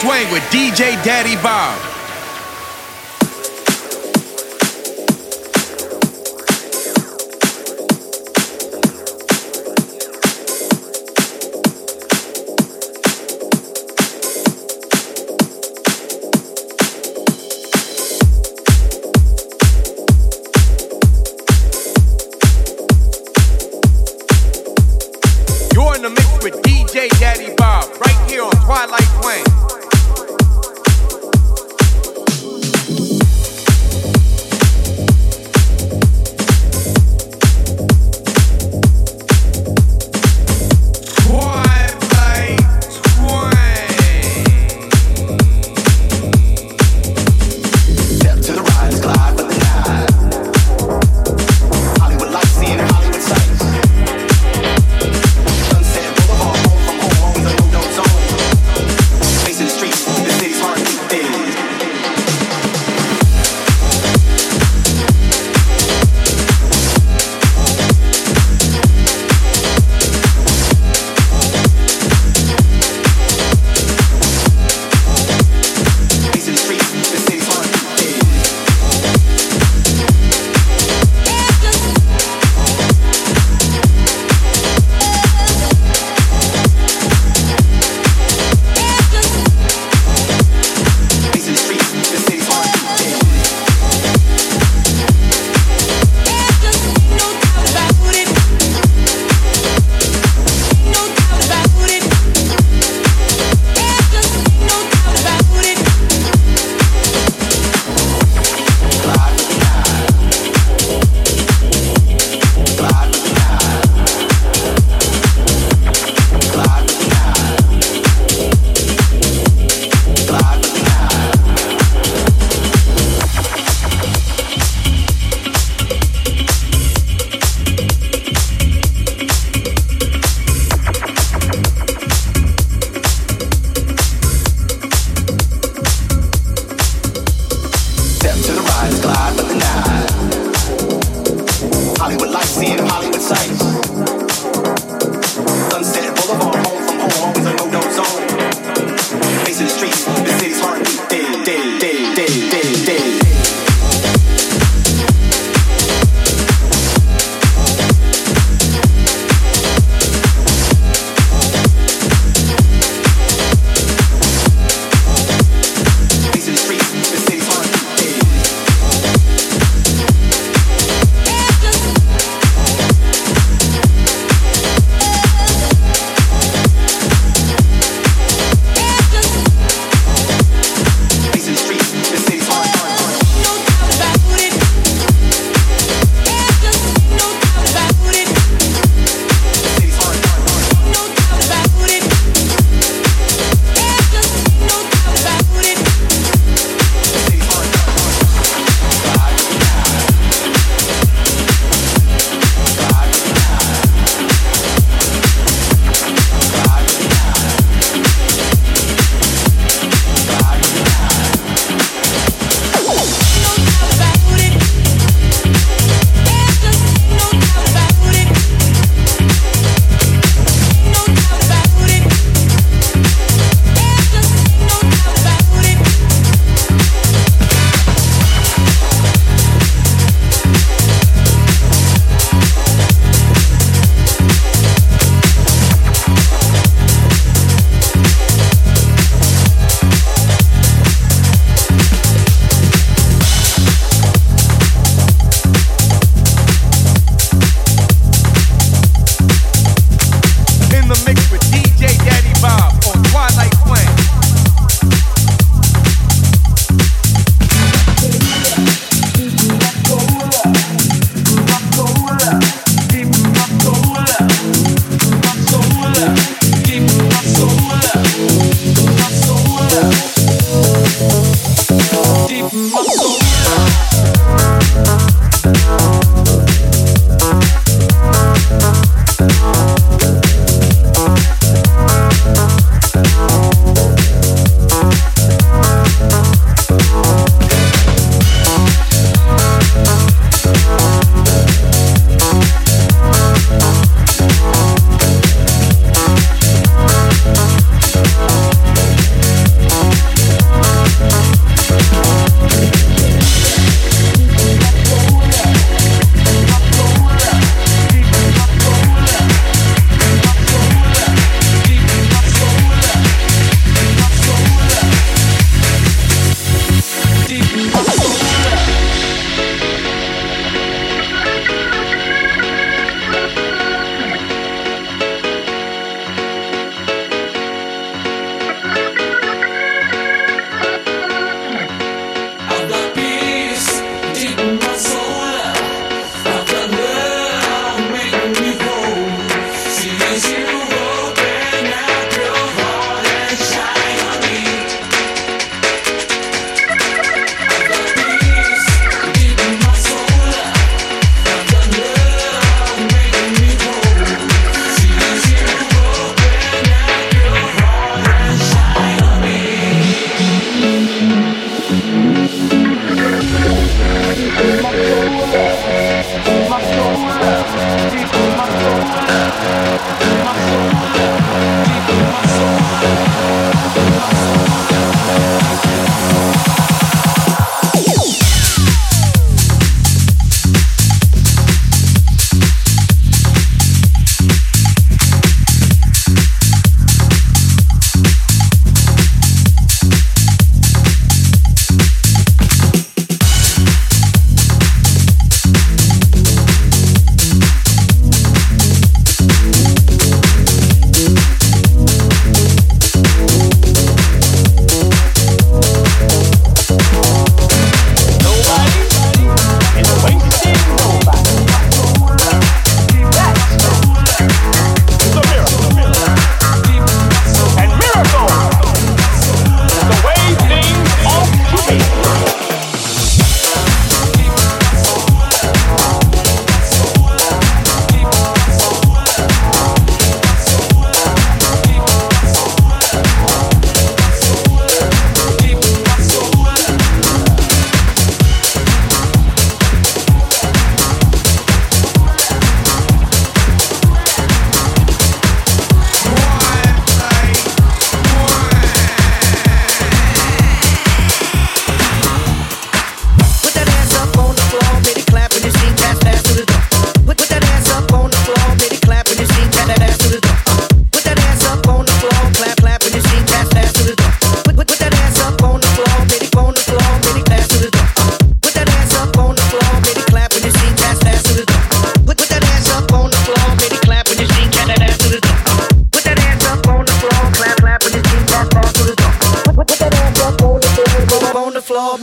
Twang with DJ Daddy Bob.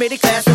made it class.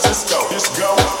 Cisco. Disco.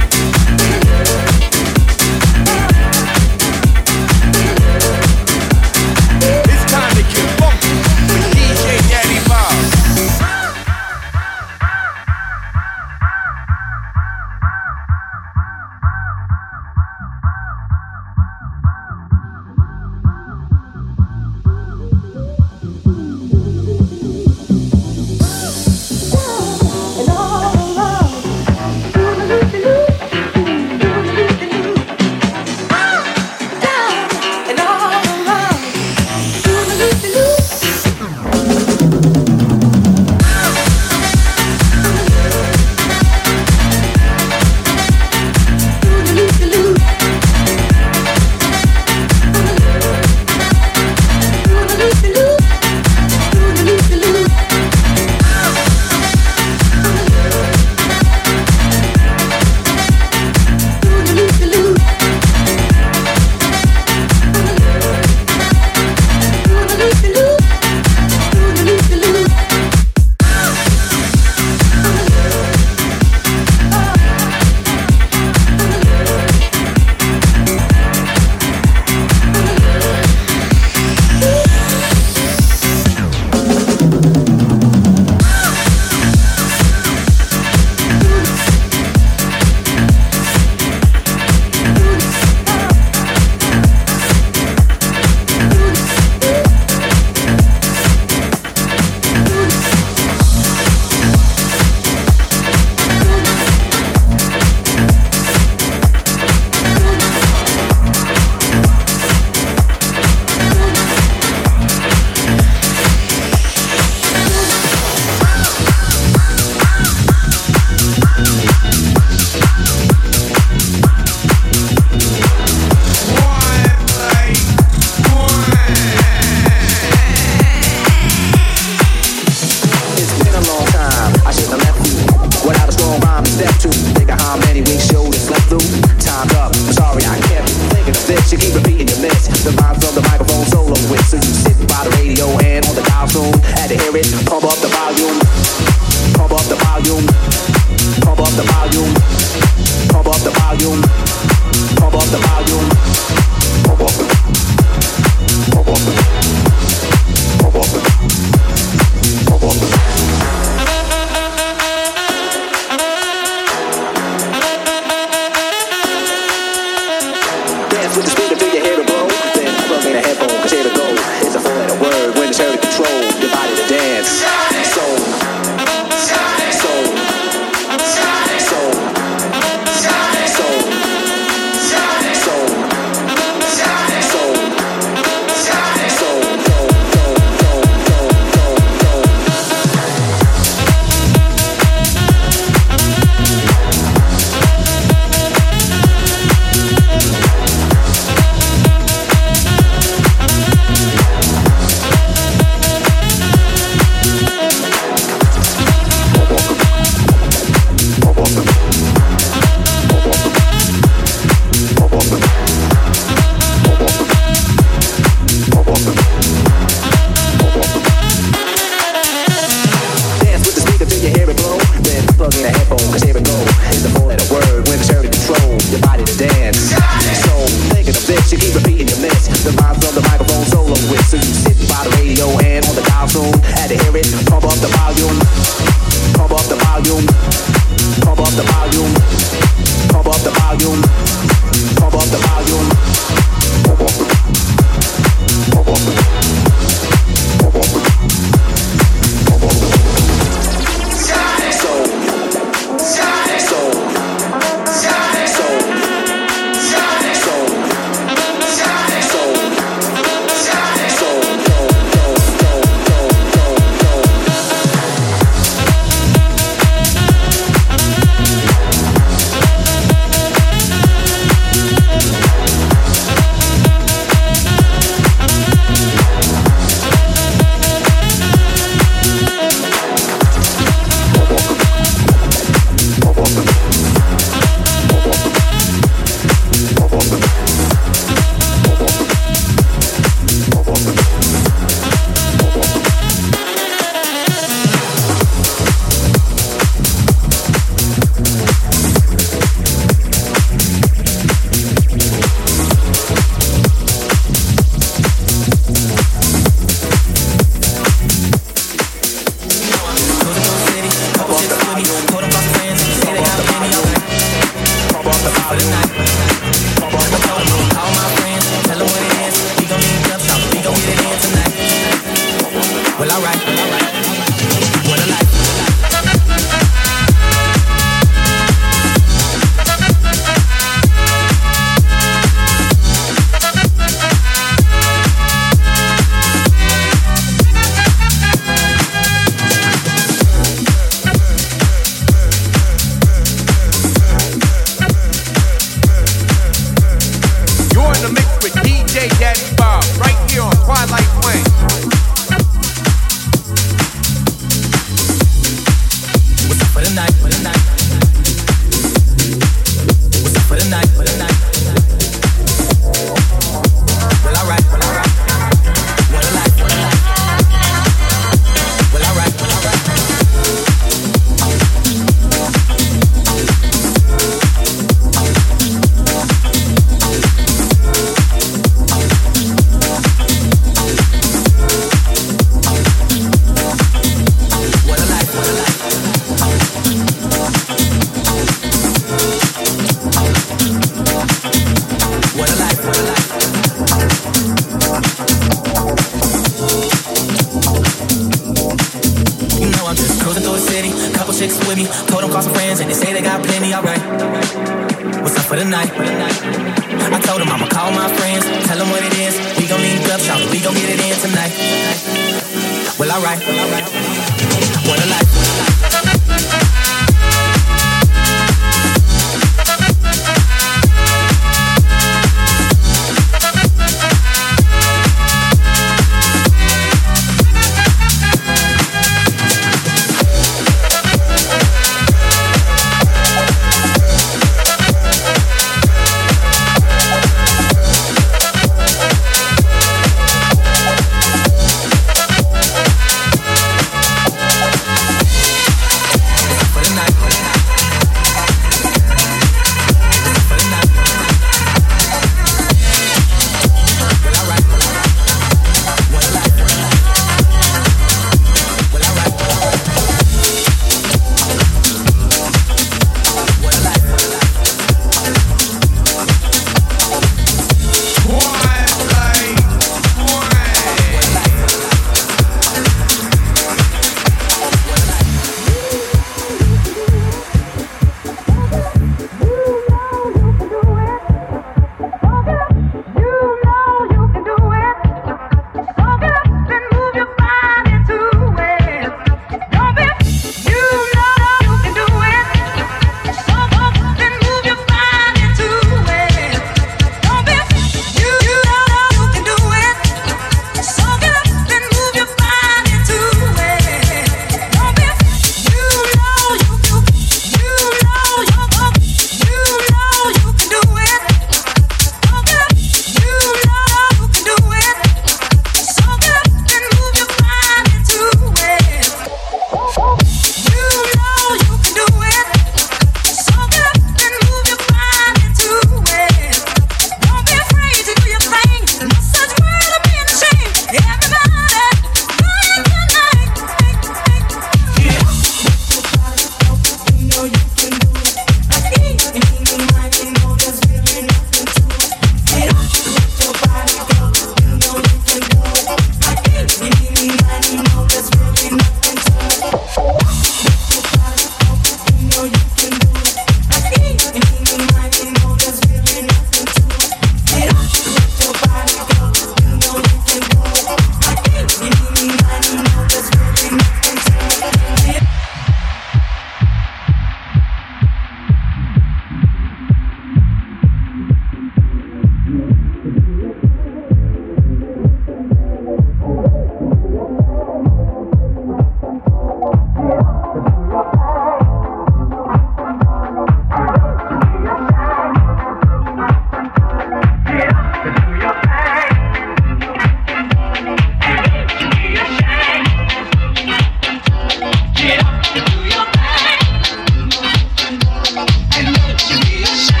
Congratulations.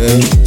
yeah.